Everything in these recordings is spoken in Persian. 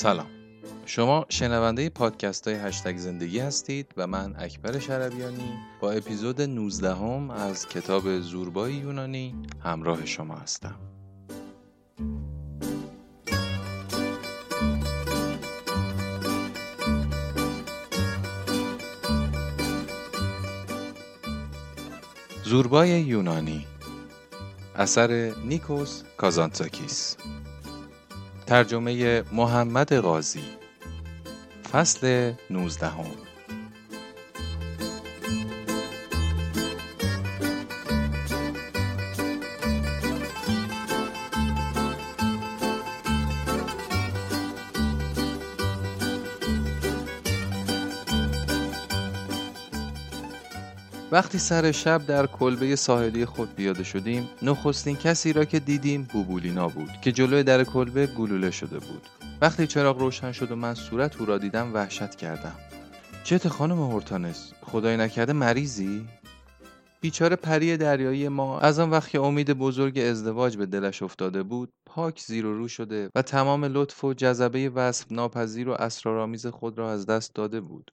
سلام. شما شنونده پادکست های هشتگ زندگی هستید و من اکبر شربیانی. با اپیزود 19 هم از کتاب زوربای یونانی همراه شما هستم. زوربای یونانی اثر نیکوس کازانتاکیس ترجمه محمد قاضی فصل 19 وقتی سر شب در کلبه ساحلی خود پیاده شدیم نخستین کسی را که دیدیم بوبولینا بود که جلوی در کلبه گلوله شده بود. وقتی چراغ روشن شد و من صورت او را دیدم وحشت کردم. چته خانم هورتانس؟ خدای نکرده مریضی؟ بیچاره پری دریایی ما از آن وقت که امید بزرگ ازدواج به دلش افتاده بود پاک زیر و رو شده و تمام لطف و جذبه وصف ناپذیر و اسرارآمیز خود را از دست داده بود.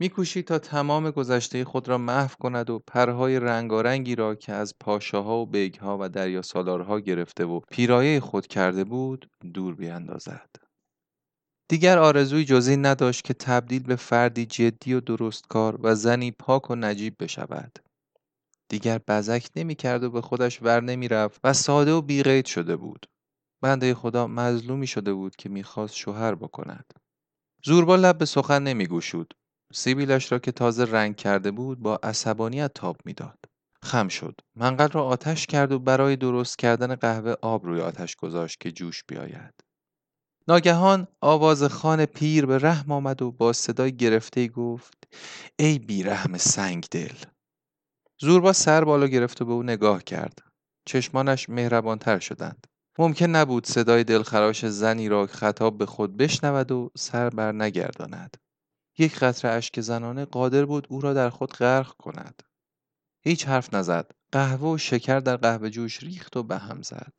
میکوشید تا تمام گذشته خود را محو کند و پرهای رنگارنگی را که از پاشاها و بیگها و دریا سالارها گرفته و پیرایه خود کرده بود دور بیاندازد. دیگر آرزوی جزی نداشت که تبدیل به فردی جدی و درستکار و زنی پاک و نجیب بشود. دیگر بزک نمی کرد و به خودش ور نمی رفت و ساده و بیغید شده بود. بنده خدا مظلومی شده بود که می‌خواست شوهر بکند. زوربا لب به سخن نمی گوشود. سیبیلش را که تازه رنگ کرده بود با عصبانیت تاب می‌داد. خم شد. منقل را آتش کرد و برای درست کردن قهوه آب روی آتش گذاشت که جوش بیاید. ناگهان آواز خان پیر به رحم آمد و با صدای گرفته گفت ای بیرحم سنگ دل. زوربا سر بالا گرفت و به او نگاه کرد. چشمانش مهربانتر شدند. ممکن نبود صدای دلخراش زنی را خطاب به خود بشنود و سر بر نگرداند. یک قطره اشک زنانه قادر بود او را در خود غرق کند. هیچ حرف نزد. قهوه و شکر در قهوه جوش ریخت و به هم زد.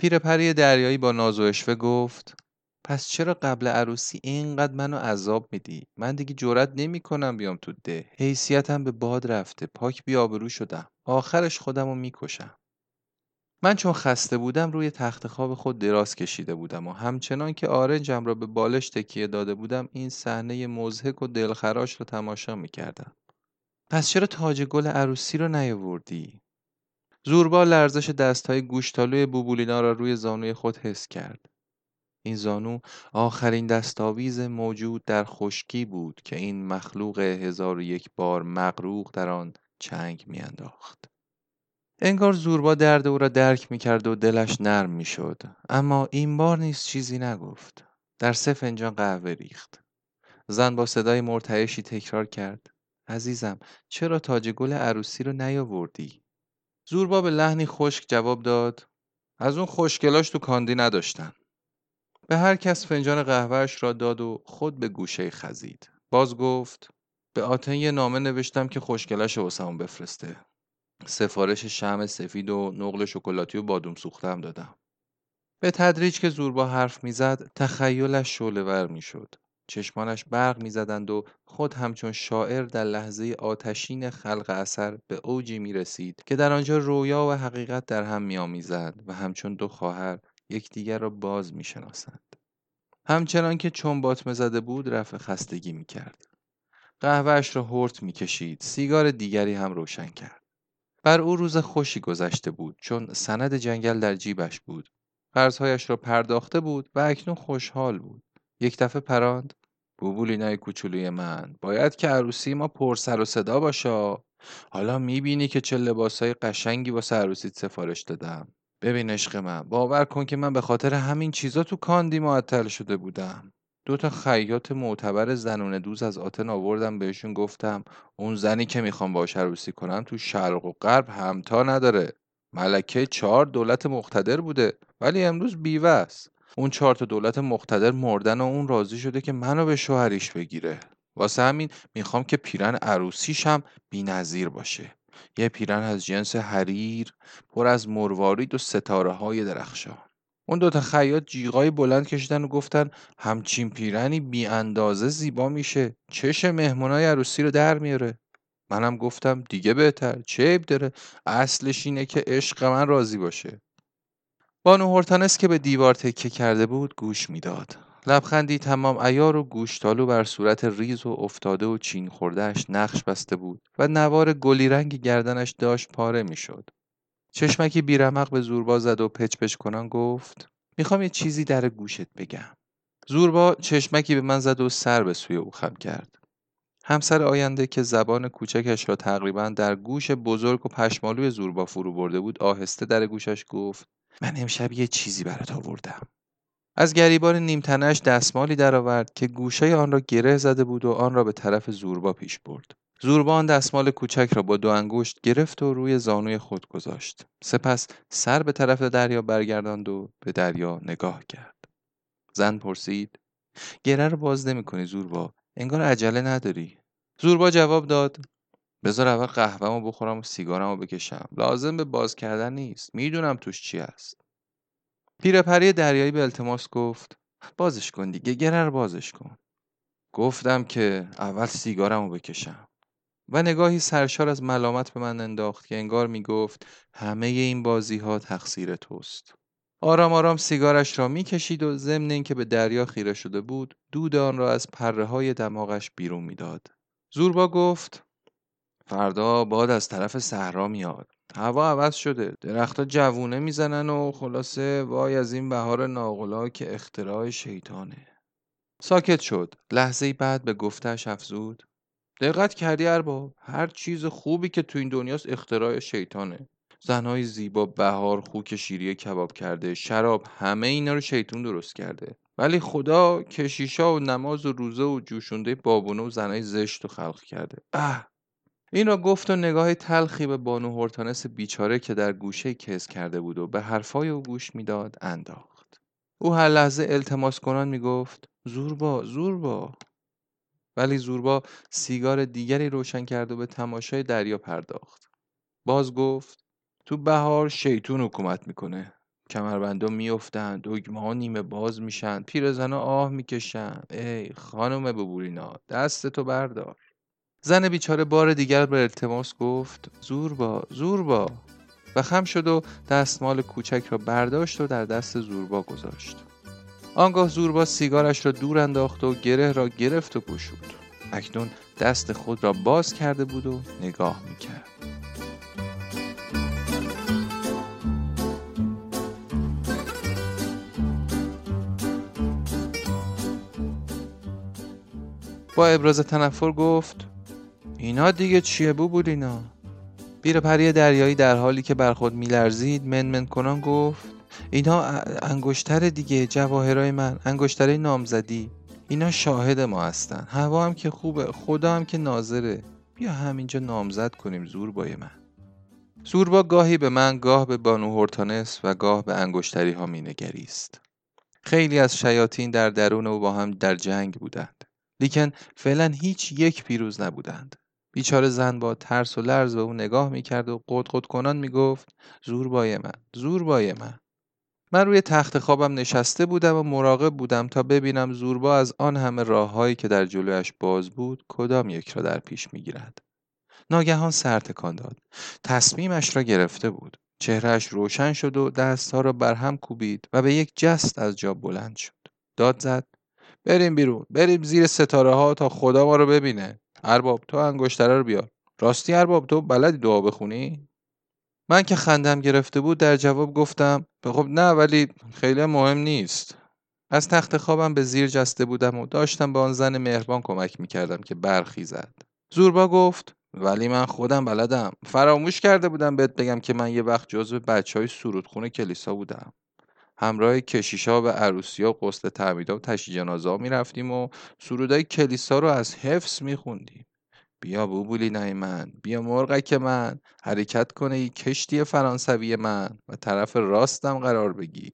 پیرپری دریایی با ناز و اشوه گفت پس چرا قبل عروسی اینقدر منو عذاب میدی؟ من دیگه جرأت نمی‌کنم بیام تو ده. حیثیتم به باد رفته. پاک بیابرو شدم. آخرش خودمو می‌کشم. من چون خسته بودم روی تخت خواب خود دراز کشیده بودم و همچنان که آرنجم را به بالش تکیه داده بودم این صحنه مزهک و دلخراش را تماشا می‌کردم. پس چرا تاج گل عروسی رو نیاوردی؟ زوربا لرزش دستهای گوشتالوی بوبولینا را روی زانوی خود حس کرد. این زانو آخرین دستاویز موجود در خشکی بود که این مخلوق هزار و یک بار مغروق در آن چنگ میانداخت. انگار زوربا درد او را درک می‌کرد و دلش نرم می‌شد. اما این بار نیز چیزی نگفت. در سه فنجان قهوه ریخت. زن با صدای مرتعشی تکرار کرد. عزیزم چرا تاج گل عروسی رو نیاوردی؟ زوربا به لحنی خشک جواب داد. از اون خوشگلاش تو کاندی نداشتن. به هر کس فنجان قهوهش را داد و خود به گوشه خزید. باز گفت به آتن یه نامه نوشتم که خوشگلش واسمون بفرسته. سفارش شم سفید و نقل شکلاتی و بادوم سوخته هم دادم. به تدریج که زوربا حرف می‌زد تخیلش شعلهور می‌شد. چشمانش برق می‌زدند و خود همچون شاعر در لحظه آتشین خلق اثر به اوجی می رسید که در آنجا رویا و حقیقت در هم میآمیزد و همچون دو خواهر یکدیگر را باز می شناسند. همچنان که چون باطمه زده بود رفع خستگی می کرد. قهوهش را هرت می کشید. سیگار دیگری هم روشن کرد. بر او روز خوشی گذشته بود چون سند جنگل در جیبش بود. قرضهایش را پرداخته بود و اکنون خوشحال بود. یک دفعه پراند بوبولینای کوچولوی من باید که عروسی ما پر سر و صدا باشه حالا می‌بینی که چه لباسای قشنگی واسه عروسیت سفارش دادم ببین عشق من باور کن که من به خاطر همین چیزا تو کاندی معطل شده بودم دو تا خیاط معتبر زنونه دوز از آتن آوردم بهشون گفتم اون زنی که می‌خوام باش عروسی کنم تو شرق و غرب همتا نداره. ملکه چهار دولت مقتدر بوده ولی امروز بیوه است. اون چهار تا دولت مقتدر مردن و اون راضی شده که منو به شوهریش بگیره. واسه همین می‌خوام که پیرن عروسیشم بینظیر باشه. یه پیرن از جنس حریر پر از مروارید و ستاره های درخشان. اون دوتا خیاط جیغای بلند کشیدن و گفتن همچین پیرنی بی اندازه زیبا میشه. چش مهمونای عروسی رو در میاره. منم گفتم دیگه بهتر. چه عیب داره. اصلش اینه که عشق من راضی باشه. بانو هورتانس که به دیوار تکه کرده بود گوش می‌داد. لبخندی تمام ایار و گوشتالو بر صورت ریز و افتاده و چین خوردهش نقش بسته بود و نوار گلی رنگ گردنش داشت پاره می‌شد. چشمکی بیرمق به زوربا زد و پچ پچ کنان گفت می‌خوام یه چیزی در گوشت بگم. زوربا چشمکی به من زد و سر به سوی او خم کرد. همسر آینده که زبان کوچکش را تقریبا در گوش بزرگ و پشمالوی زوربا فرو برده بود آهسته در گوشش گفت من امشب یه چیزی برات آوردم. از گریبان نیمتنش دستمالی درآورد که گوشه آن را گره زده بود و آن را به طرف زوربا پیش برد. زوربا آن دستمال کوچک را با دو انگشت گرفت و روی زانوی خود گذاشت. سپس سر به طرف دریا برگرداند و به دریا نگاه کرد. زن پرسید: گره رو باز نمی زوربا. انگار عجله نداری. زوربا جواب داد: بذار اول قهوه‌مو بخورم و سیگارمو بکشم. لازم به باز کردن نیست. می‌دونم توش چی است. پیرپری دریایی به التماس گفت بازش کن دیگه گره بازش کن گفتم که اول سیگارمو بکشم و نگاهی سرشار از ملامت به من انداخت که انگار می‌گفت همه این بازی ها تقصیر توست. آرام آرام سیگارش را می‌کشید و ضمن اینکه به دریا خیره شده بود دود آن را از پره های دماغش بیرون می‌داد. زوربا گفت فردا باد از طرف صحرا میاد. هوا عوض شده درختها جوونه می‌زنن و خلاصه وای از این بهار ناغلا که اختراع شیطانه. ساکت شد. لحظه بعد به گفتهش افزود. دقت کردی ارباب هر چیز خوبی که تو این دنیاست اختراع شیطانه. زنهای زیبا بهار خوک شیریه کباب کرده شراب همه اینا رو شیطون درست کرده. ولی خدا کشیشا و نماز و روزه و جوشونده بابونه و زنهای زشت و خلق کرده. اه! این را گفت و نگاه تلخی به بانو هورتانس بیچاره که در گوشه کس کرده بود و به حرفای او گوش می‌داد انداخت. او هر لحظه التماس کنان می‌گفت زوربا زوربا. ولی زوربا سیگار دیگری روشن کرد و به تماشای دریا پرداخت. باز گفت تو بهار شیطون حکومت می‌کنه. کمربندا میافتند دگمه ها نیمه باز میشن پیرزنا آه می‌کشن. ای خانم ببورینا دست تو بردار. زن بیچاره بار دیگر به التماس گفت زور با زور با و خم شد و دستمال کوچک را برداشت و در دست زوربا گذاشت. آنگاه زوربا سیگارش را دور انداخت و گره را گرفت و گشود. اکنون دست خود را باز کرده بود و نگاه می‌کرد. با ابراز تنفر گفت اینا دیگه چیه بوبولینا بیر پری دریایی در حالی که بر خود میلرزید منمن کنان گفت اینا انگشتر دیگه جواهرای من انگشتر نامزدی. اینا شاهد ما هستن. هوا هم که خوبه خدا هم که ناظره. بیا همینجا نامزد کنیم زور بای من. زوربا گاهی به من گاه به بانو هورتانس و گاه به انگشتری ها مینگریست خیلی از شیاطین در درون او با هم در جنگ بودند. لیکن فعلا هیچ یک پیروز نبودند. بیچاره زن با ترس و لرز به او نگاه می‌کرد و قد کنان می‌گفت زور بای من زور بای من. من روی تخت خوابم نشسته بودم و مراقب بودم تا ببینم زوربا از آن همه راههایی که در جلویش باز بود کدام یک را در پیش می‌گیرد. ناگهان سر تکان داد. تصمیمش را گرفته بود. چهرهش روشن شد و دستها را بر هم کوبید و به یک جست از جا بلند شد. داد زد. بریم بیرون. بریم زیر ستاره ها تا خدا ما رو ببینه. ارباب تو انگشتره رو بیار. راستی ارباب تو بلدی دعا بخونی؟ من که خندم گرفته بود در جواب گفتم خب نه ولی خیلی مهم نیست. از تخت خوابم به زیر جسته بودم و داشتم به آن زن مهربان کمک می‌کردم که برخیزد زوربا گفت ولی من خودم بلدم. فراموش کرده بودم بهت بگم که من یه وقت جزو بچه های سرودخونه کلیسا بودم. همراه کشیشا و عروسیا و غسل تعمیدا و تشییع جنازه می‌رفتیم و سرودای کلیسا رو از حفظ میخوندیم. بیا بوبولی نای من بیا مرغک من حرکت کنه ای کشتی فرانسوی من و طرف راستم قرار بگیر.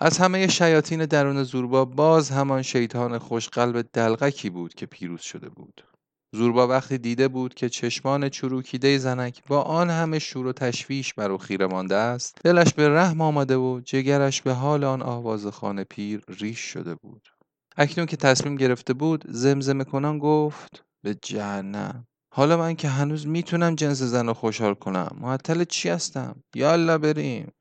از همه شیاطین درون زوربا باز همان شیطان خوشقلب دلغکی بود که پیروز شده بود. زوربا وقتی دیده بود که چشمان چروکیده زنک با آن همه شور و تشویش بر او خیره مانده است دلش به رحم آمده و جگرش به حال آن آواز خانه پیر ریش شده بود. اکنون که تصمیم گرفته بود زمزمه کنان گفت به جهنم. حالا من که هنوز می‌تونم جنس زن رو خوشحال کنم معطل چی هستم؟ یالا بریم.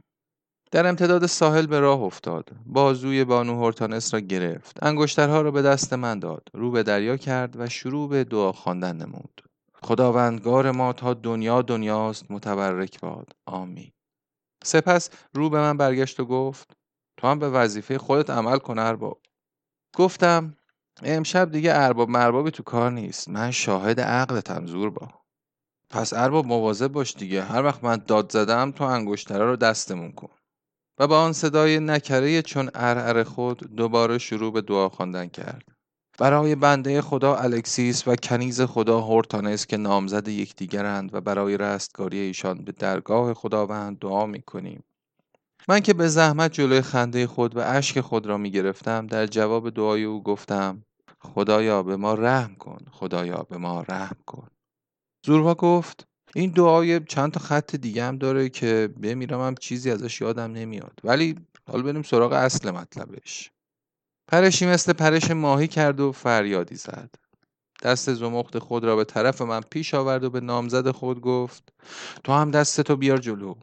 در امتداد ساحل به راه افتاد. بازوی بانو هورتانس را گرفت. انگشترها را به دست من داد. رو به دریا کرد و شروع به دعا خواندن نمود. خداوندگار ما تا دنیا دنیاست متبرک باد. آمین. سپس رو به من برگشت و گفت تو هم به وظیفه خودت عمل کن ارباب. گفتم امشب دیگه ارباب مربابی تو کار نیست. من شاهد عقلتم زور با. پس ارباب مواظب باش دیگه. هر وقت من داد زدم تو انگشترها رو دستمون کن. و با آن صدای نکره چون ارعر خود دوباره شروع به دعا خواندن کرد. برای بنده خدا الکسیس و کنیز خدا هورتانس که نامزد یکدیگرند و برای رستگاری ایشان به درگاه خداوند دعا می کنیم. من که به زحمت جلوی خنده خود و اشک خود را می گرفتم در جواب دعای او گفتم خدایا به ما رحم کن خدایا به ما رحم کن. زورها گفت این دعای چند تا خط دیگه هم داره که بمیرم هم چیزی ازش یادم نمیاد. ولی حالا بریم سراغ اصل مطلبش. پرشی مثل پرش ماهی کرد و فریادی زد. دست زمخت خود را به طرف من پیش آورد و به نامزد خود گفت تو هم دستتو بیار جلو.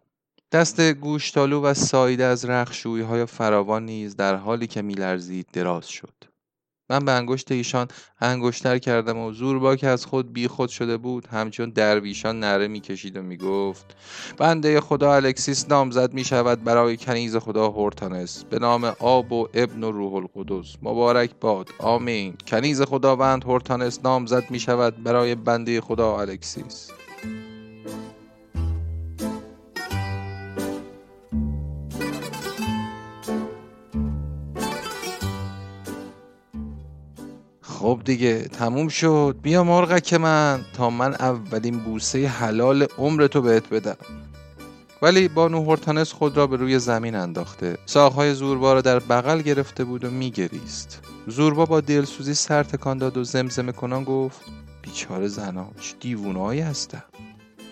دست گوشتالو و سایده از رخشویی های فراوان نیز در حالی که میلرزید دراز شد. من به انگشت ایشان انگشتر کردم و زوربا که از خود بی خود شده بود. همچون درویشان نره می‌کشید و می‌گفت بنده خدا الکسیس نامزد می شود برای کنیز خدا هورتانس. به نام آب و ابن و روح القدس. مبارک باد. آمین. کنیز خداوند هورتانس نامزد می شود برای بنده خدا الکسیس. خب دیگه تموم شد. بیا مرغک من. تا من اولین بوسه حلال عمرتو بهت بدم. ولی بانو هورتانس خود را به روی زمین انداخته. ساقهای زوربا را در بغل گرفته بود و میگریست. زوربا با دلسوزی سر تکان داد و زمزمه کنان گفت بیچاره زنا چه دیوونهایی هستم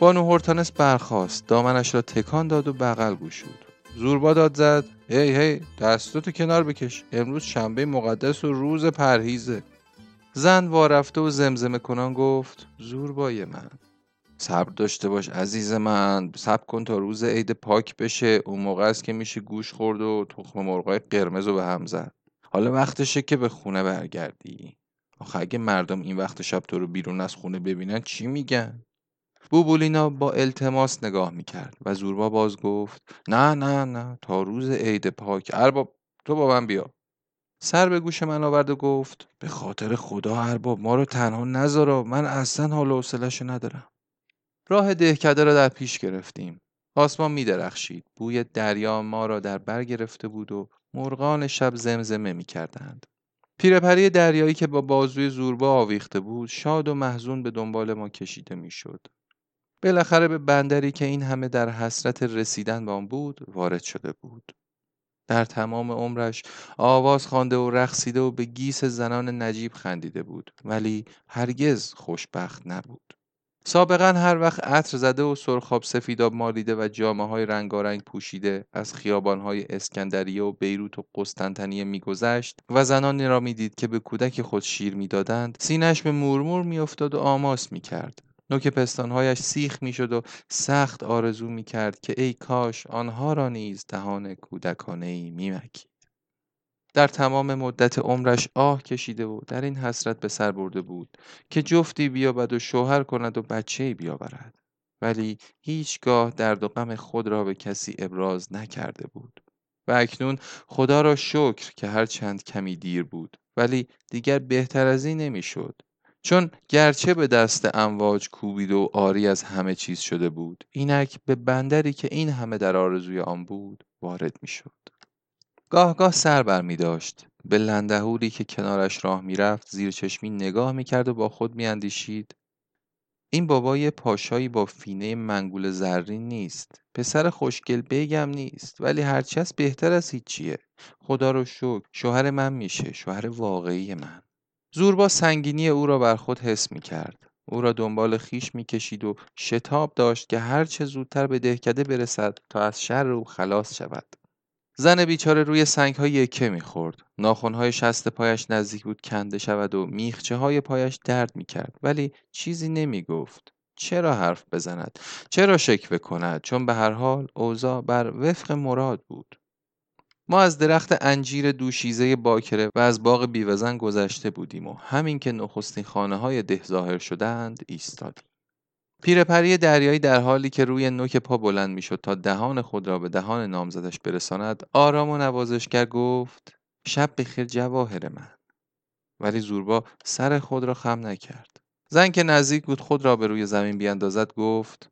بانو هورتانس برخاست. دامنش را تکان داد و بغل گشود. زوربا داد زد هی هی دستاتو کنار بکش. امروز شنبه مقدس و روز پرهیزه. زن وارفته و زمزمه کنان گفت زوربای من. صبر داشته باش عزیز من صبر کن تا روز عید پاک بشه اون موقع است که میشه گوش خورد و تخم مرغای قرمز رو به هم زد. حالا وقتشه که به خونه برگردی. آخه اگه مردم این وقت شب تو رو بیرون از خونه ببینن چی میگن؟ بوبولینا با التماس نگاه می‌کرد و زوربا باز گفت نه نه نه تا روز عید پاک. ارباب تو با من بیا. سر به گوش من آورد و گفت به خاطر خدا ارباب ما رو تنها نذارا من اصلا حال و ندارم. راه دهکده را در پیش گرفتیم. آسمان می درخشید. بوی دریا ما را در بر گرفته بود و مرغان شب زمزمه می کردند. پیرپری دریایی که با بازوی زوربا آویخته بود شاد و محزون به دنبال ما کشیده می شد. بالاخره به بندری که این همه در حسرت رسیدن به آن بود وارد شده بود. در تمام عمرش آواز خوانده و رقصیده و به گیس زنان نجیب خندیده بود. ولی هرگز خوشبخت نبود. سابقا هر وقت عطر زده و سرخاب سفیداب مالیده و جامعه های رنگارنگ پوشیده از خیابان های اسکندریه و بیروت و قسطنطنیه میگذشت و زنانی را می‌دید که به کودک خود شیر می‌دادند سینش به مورمور میافتاد و آماس می‌کرد. نوک پستانهایش سیخ می‌شد و سخت آرزو می کرد که ای کاش آنها را نیز دهان کودکانه ای می در تمام مدت عمرش آه کشیده و در این حسرت به سر برده بود که جفتی بیابد و شوهر کند و بچه بیاورد. ولی هیچگاه درد و غم خود را به کسی ابراز نکرده بود و اکنون خدا را شکر که هر چند کمی دیر بود. ولی دیگر بهتر از این نمی‌شد. چون گرچه به دست امواج کوبید و آری از همه چیز شده بود اینک به بندری که این همه در آرزوی آن بود وارد می‌شد. گاه گاه سر بر می داشت. به لندهوری که کنارش راه می‌رفت زیر چشمی نگاه می‌کرد و با خود میاندیشید این بابای پاشایی با فینه منگول زرین نیست. پسر خوشگل بگم نیست. ولی هرچی بهتر از هیچیه. خدا رو شکر. شوهر من میشه. شوهر واقعی من. زوربا سنگینی او را بر خود حس می کرد. او را دنبال خیش می کشید و شتاب داشت که هر چه زودتر به دهکده برسد تا از شر او خلاص شود. زن بیچاره روی سنگ های یکه می‌خورد. ناخون های شست پایش نزدیک بود کنده شود و میخچه های پایش درد می‌کرد ولی چیزی نمی گفت. چرا حرف بزند؟ چرا شکوه کند؟ چون به هر حال اوضاع بر وفق مراد بود. ما از درخت انجیر دوشیزه باکره و از باغ بیوزن گذشته بودیم و همین که نخستین خانه های ده ظاهر شدند ایستادیم. پیرپری دریایی در حالی که روی نوک پا بلند می‌شد تا دهان خود را به دهان نامزدش برساند آرام و نوازشگر گفت شب بخیر جواهر من. ولی زوربا سر خود را خم نکرد. زن که نزدیک بود خود را به روی زمین بیاندازد گفت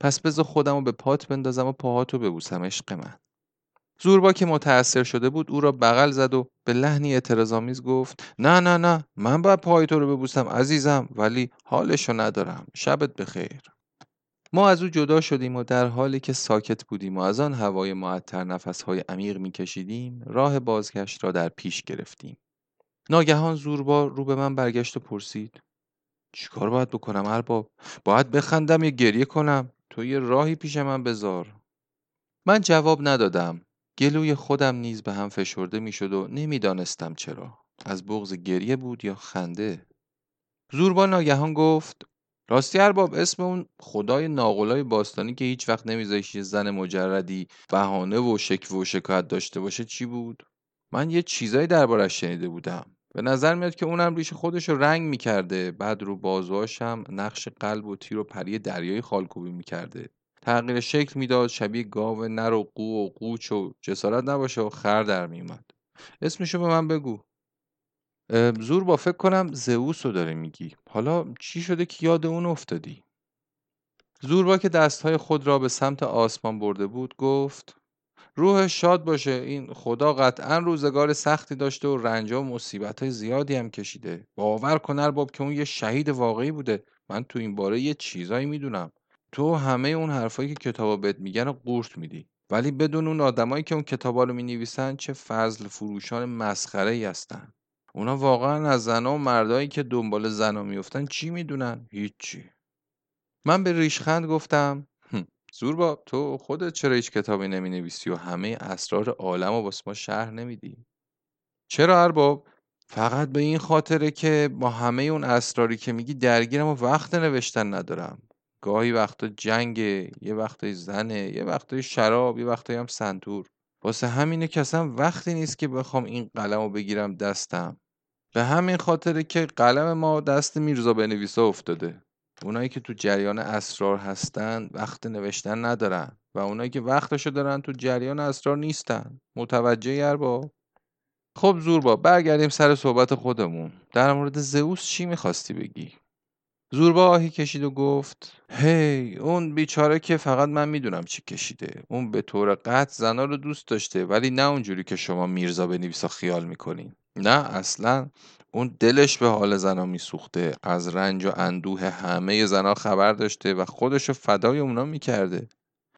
پس بذار خودم رو به پات بندازم و پاهاتو ببوسم عشق من. زوربا که متأثر شده بود او را بغل زد و به لحنی اعتراضآمیز گفت نه نه نه من باید پای تو رو ببوسم عزیزم ولی حالشو ندارم شبت بخیر. ما از او جدا شدیم و در حالی که ساکت بودیم و از آن هوای معطر نفسهای عمیق میکشیدیم راه بازگشت را در پیش گرفتیم. ناگهان زوربا رو به من برگشت و پرسید چیکار باید بکنم ارباب؟ باید بخندم یا گریه کنم؟ تو یه راهی پیش من بذار. من جواب ندادم. گلوی خودم نیز به هم فشرده می‌شد و نمی‌دانستم چرا. از بغز گریه بود یا خنده؟ زوربا ناگهان گفت راستی ارباب اسم اون خدای ناقلای باستانی که هیچ وقت نمیذاشت یه زن مجردی بهانه و شکوه و شکایت داشته باشه چی بود؟ من یه چیزایی دربارش شنیده بودم. به نظر میاد که اونم ریش خودش رو رنگ می‌کرده بعد رو بازوهاشم نقش قلب و تیر و پری دریایی خالکوبی می‌کرده. تغییر شکل می‌داد شبیه گاو نر و قو و قوچ و جسارت نباشه و خر در میومد اسمشو به من بگو. زور با فکر کنم زئوس رو داره میگی. حالا چی شده که یاد اون افتادی؟ زوربا که دستهای خود را به سمت آسمان برده بود گفت روح شاد باشه این خدا قطعا روزگار سختی داشته و رنج و مصیبت های زیادی هم کشیده. باور کن ارباب که اون یه شهید واقعی بوده. من تو این باره یه چیزایی می‌دونم. تو همه اون حرفایی که کتابا بهت میگن رو قورت میدی. ولی بدون اون آدمایی که اون کتابا رو می‌نویسن چه فضل فروشان مسخره ای هستن. اونا واقعا از زنها و مردایی که دنبال زنا میفتن چی می‌دونن؟ هیچی. من به ریشخند گفتم زوربا تو خودت چرا هیچ کتابی نمی نویسی و همه اسرار عالم و واسه ما شهر نمیدی؟ چرا ارباب؟ فقط به این خاطره که با همه اون اسراری که میگی درگیرم و وقت نوشتن ندارم. گاهی وقتا جنگه یه وقتای زنه یه وقتای شراب یه وقتایی هم سنتور واسه همینه که اصلا وقتی نیست که بخوام این قلم رو بگیرم دستم. به همین خاطره که قلم ما دست میرزا بنویسا افتاده. اونایی که تو جریان اسرار هستن وقت نوشتن ندارن و اونایی که وقتشو دارن تو جریان اسرار نیستن. متوجه با خب زور با برگردیم سر صحبت خودمون. در مورد زئوس چی می‌خواستی بگی؟ زوربا آهی کشید و گفت هی اون بیچاره که فقط من می‌دونم چی کشیده. اون به طور قطع زنا رو دوست داشته ولی نه اونجوری که شما میرزا بنویسا خیال می‌کنین نه اصلا اون دلش به حال زنا میسوخته. از رنج و اندوه همه زنا خبر داشته و خودشو فدای اونا می‌کرده.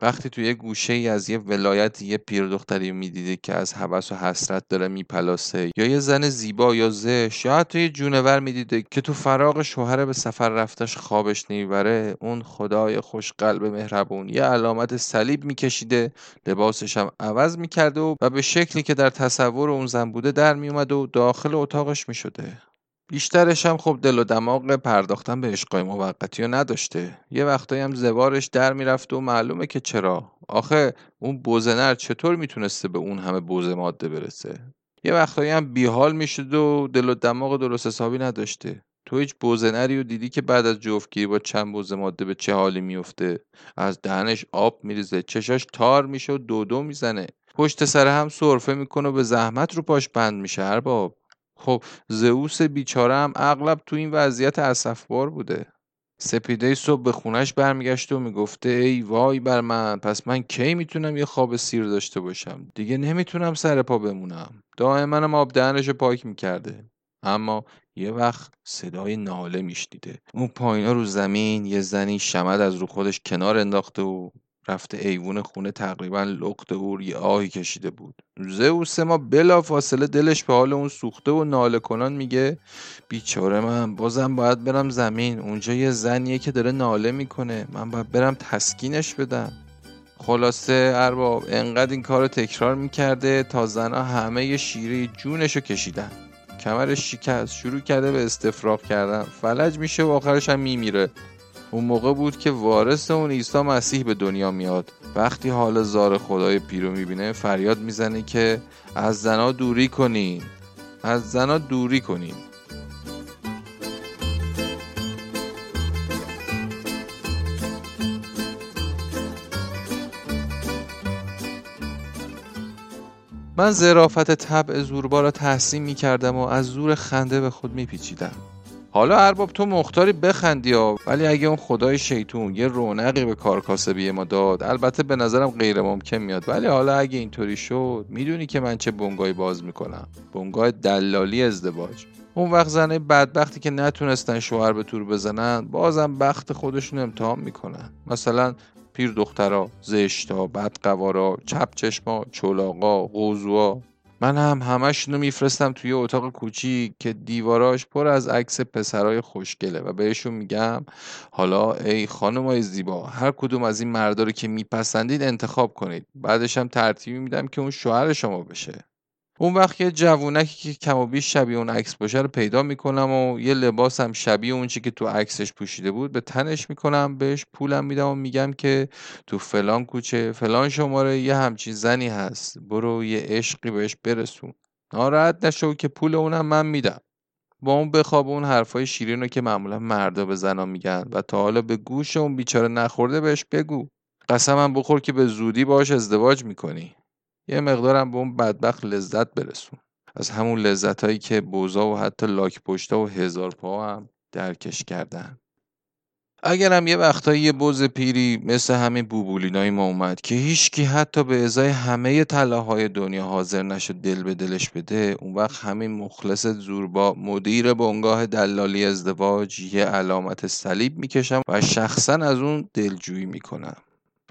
وقتی توی یه گوشه ای از یه ولایت یه پیر دختری می‌دیده که از هوس و حسرت داره میپلاسه یا یه زن زیبا یا زش یا حتی یه جونور می‌دیده که تو فراغ شوهر به سفر رفتش خوابش نمی‌بره اون خدای خوش قلب مهربون یه علامت صلیب میکشیده لباسش هم عوض می‌کرده و, و به شکلی که در تصور اون زن بوده در میومده و داخل اتاقش می‌شده. بیشترش هم خب دل و دماغ پرداختن به عشقای موقتی رو نداشته. یه وقتایی هم زوارش در می‌رفته و معلومه که چرا. آخه اون بوزنر چطور می‌تونسته به اون همه بوزه ماده برسه؟ یه وقتایی هم بیحال می‌شد و دل و دماغ درست حسابی نداشته. تو هیچ بوزنری رو دیدی که بعد از جفتگیری با چند بوزه ماده به چه حالی میفته از دهنش آب میریزه چشاش تار میشه و دو دو می‌زنه. پشت سر هم سرفه می‌کنه و به زحمت رو پاش بند میشه هر باب خب زئوس بیچاره هم اغلب تو این وضعیت اسفبار بوده. سپیده صبح به خونش برمیگشته و می‌گفته ای وای بر من پس من کی می‌تونم یه خواب سیر داشته باشم؟ دیگه نمی‌تونم سر پا بمونم. دائما آب دهنش پاک می‌کرده. اما یه وقت صدای ناله میشنیده. اون پایینا رو زمین یه زنی شمد از رو خودش کنار انداخته و رفته ایوون خونه تقریبا لخت یه آهی کشیده بود. زئوس ما بلا فاصله دلش به حال اون سوخته و ناله کنان میگه بیچاره من بازم باید برم زمین. اونجا یه زنیه که داره ناله می‌کنه. من باید برم تسکینش بدم. خلاصه ارباب انقدر این کار رو تکرار می‌کرده تا زنها همه شیره جونش رو کشیدن. کمرش شکست شروع کرده به استفراغ کردن. فلج میشه و آخرش هم میمیره. اون موقع بود که وارث اون عیسی مسیح به دنیا میاد. وقتی حال زار خدای پیرو می‌بینه فریاد می‌زنه که از زنا دوری کنین از زنا دوری کنین من زرافت طبع زوربا را تحسین می کردم و از زور خنده به خود می پیچیدم. حالا ارباب تو مختاری بخندی ها ولی اگه اون خدای شیطون یه رونقی به کار کاسبی ما داد البته به نظرم غیر ممکن میاد. ولی حالا اگه اینطوری شد می‌دونی که من چه بنگاهی باز می‌کنم. بنگاه دلالی ازدواج. اون وقت زنه بدبختی که نتونستن شوهر به تور بزنن بازم بخت خودشون امتحان می‌کنن. مثلا پیر دخترا زشتا بدقوارا چپ چشما چولاقا قوزوا من هم همشونو میفرستم توی اتاق کوچیک که دیواراش پر از عکس پسرای خوشگله و بهشون میگم حالا ای خانمای زیبا هر کدوم از این مردا رو که میپسندید انتخاب کنید. بعدش هم ترتیبی میدم که اون شوهر شما بشه. اون وقت یه جوونکی که کم و بیش شبیه اون عکس باشه رو پیدا می‌کنم و یه لباسم شبیه اون چی که تو عکسش پوشیده بود به تنش می‌کنم بهش پولم میدم و میگم که تو فلان کوچه فلان شماره یه همچین زنی هست برو یه عشقی بهش برسون. ناراحت نشو که پول اونم من میدم. با اون بخواب اون حرفای شیرین رو که معمولا مردا به زنا میگن و تا حالا به گوش اون بیچاره نخورده بهش بگو. قسمم بخور که به زودی باش ازدواج می‌کنی. یه مقدارم به اون بدبخت لذت برسون. از همون لذت هایی که بوزا و حتی لاک پشتا و هزار پا هم درکش کردن. اگرم یه وقتایی یه بوز پیری مثل همین بوبولینای ما اومد که هیچکی حتی به ازای همه طلاهای دنیا حاضر نشد دل به دلش بده اون وقت همین مخلص زوربا مدیر بنگاه دلالی ازدواج یه علامت صلیب می‌کشم و شخصا از اون دلجویی می‌کنم.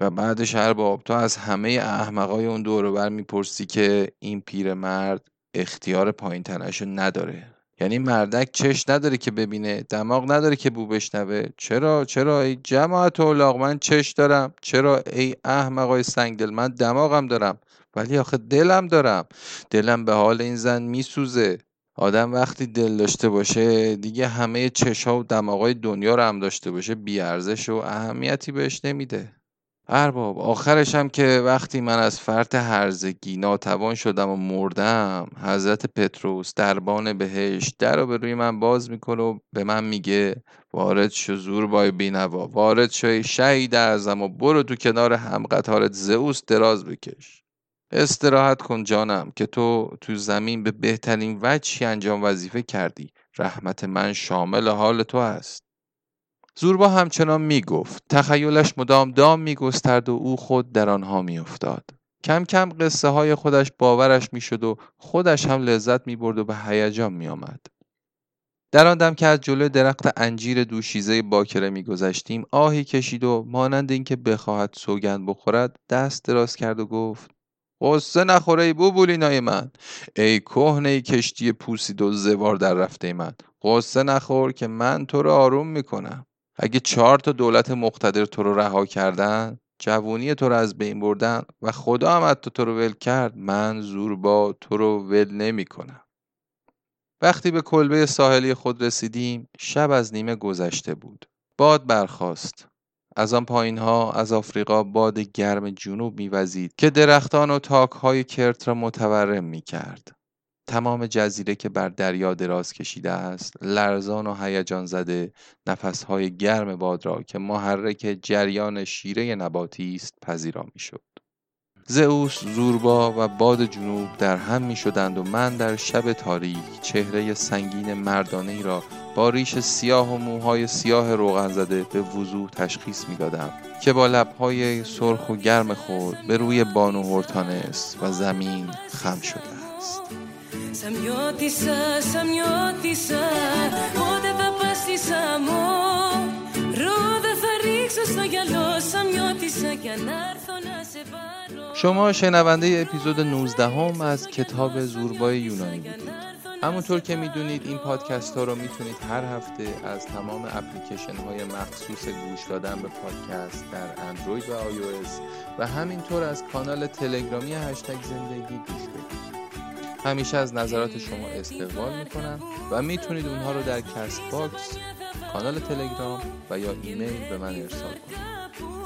و بعدش هر باب تو از همه احمقای اون دور بر می‌پرسی که این پیرمرد اختیار پایین تنشو نداره. یعنی مردک چش نداره که ببینه دماغ نداره که بو بشنوه. چرا؟ چرا؟ ای جماعت اولاغ من چش دارم. چرا؟ ای احمقای سنگدل من دماغم دارم. ولی آخه دلم دارم. دلم به حال این زن میسوزه. آدم وقتی دل داشته باشه دیگه همه چشها و دماغای دنیا رو هم داشته باشه بیارزش و اهمیتی بهش نمیده. ارباب آخرش هم که وقتی من از فرط هرزگی ناتوان شدم و مردم حضرت پتروس دربان بهشت در به روی من باز می‌کنه و به من میگه وارد شو زور بای بینوا وارد شوی شهید اعظم و برو تو کنار هم قطارت زئوس دراز بکش. استراحت کن جانم که تو تو زمین به بهترین وجهی انجام وظیفه کردی رحمت من شامل حال تو است زوربا همچنان می‌گفت تخیلش مدام دام میگسترد و او خود در آنها میافتاد. کم کم قصه های خودش باورش می‌شد و خودش هم لذت می‌برد و به هیجان میآمد. در آن دم که از جلوی درخت انجیر دوشیزه باکره میگذشتیم آهی کشید و مانند اینکه بخواهد سوگند بخورد دست دراز کرد و گفت قصه نخوره ای بوبولینای من. ای کهنه کشتی پوسید و زوار در رفته من. قصه نخور که من تو رو آروم می‌کنم. اگه چهار تا دولت مقتدر تو رو رها کردن جوونی تو رو از بین بردن و خدا هم حتی تو رو ول کرد من زور با تو رو ول نمی کنم. وقتی به کلبه ساحلی خود رسیدیم شب از نیمه گذشته بود باد برخاست از آن پایین ها از آفریقا باد گرم جنوب میوزید که درختان و تاک های کرت را متورم می کرد. تمام جزیره که بر دریا دراز کشیده است لرزان و هیجان زده نفسهای گرم باد را که محرک جریان شیره نباتی است پذیرا می‌شد. زئوس زوربا و باد جنوب در هم می شدند و من در شب تاریک چهره سنگین مردانه را با ریش سیاه و موهای سیاه روغن زده به وضوح تشخیص می دادم که با لبهای سرخ و گرم خود به روی بانو هورتانس و زمین خم شده است. Σαμιώτησα, σαμιώτησα Πότε θα πας στη Σαμό Ρόδα θα ρίξω شما شنونده اپیزود 19 هم از کتاب زوربای یونانی بودید همونطور که میدونید این پادکست ها رو میتونید هر هفته از تمام اپلیکیشن های مخصوص گوش دادن به پادکست در اندروید و آی و همینطور از کانال تلگرامی هشتگ زندگی گوش بدید همیشه از نظرات شما استقبال می‌کنم و می‌تونید اونها رو در کست باکس کانال تلگرام و یا ایمیل به من ارسال کنید.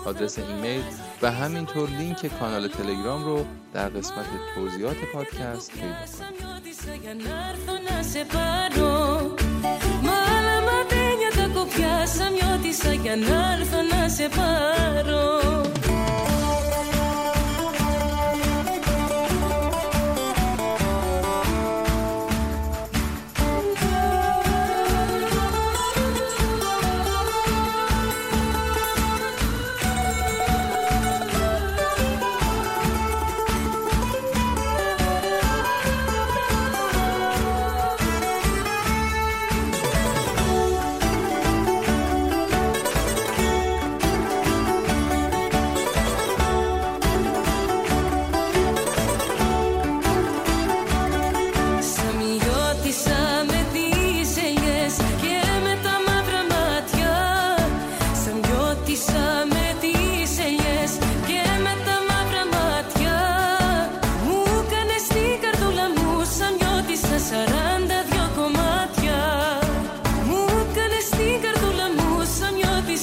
آدرس ایمیل و همینطور لینک کانال تلگرام رو در قسمت توضیحات پادکست پیدا کنید.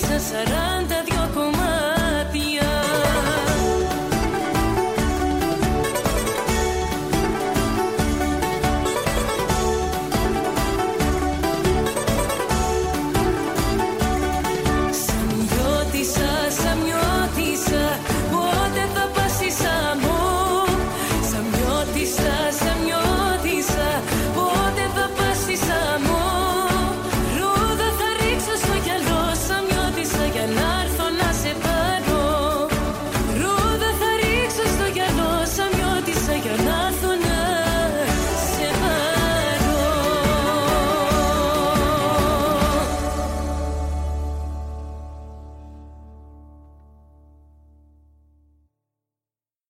στα 42 κομμάτια.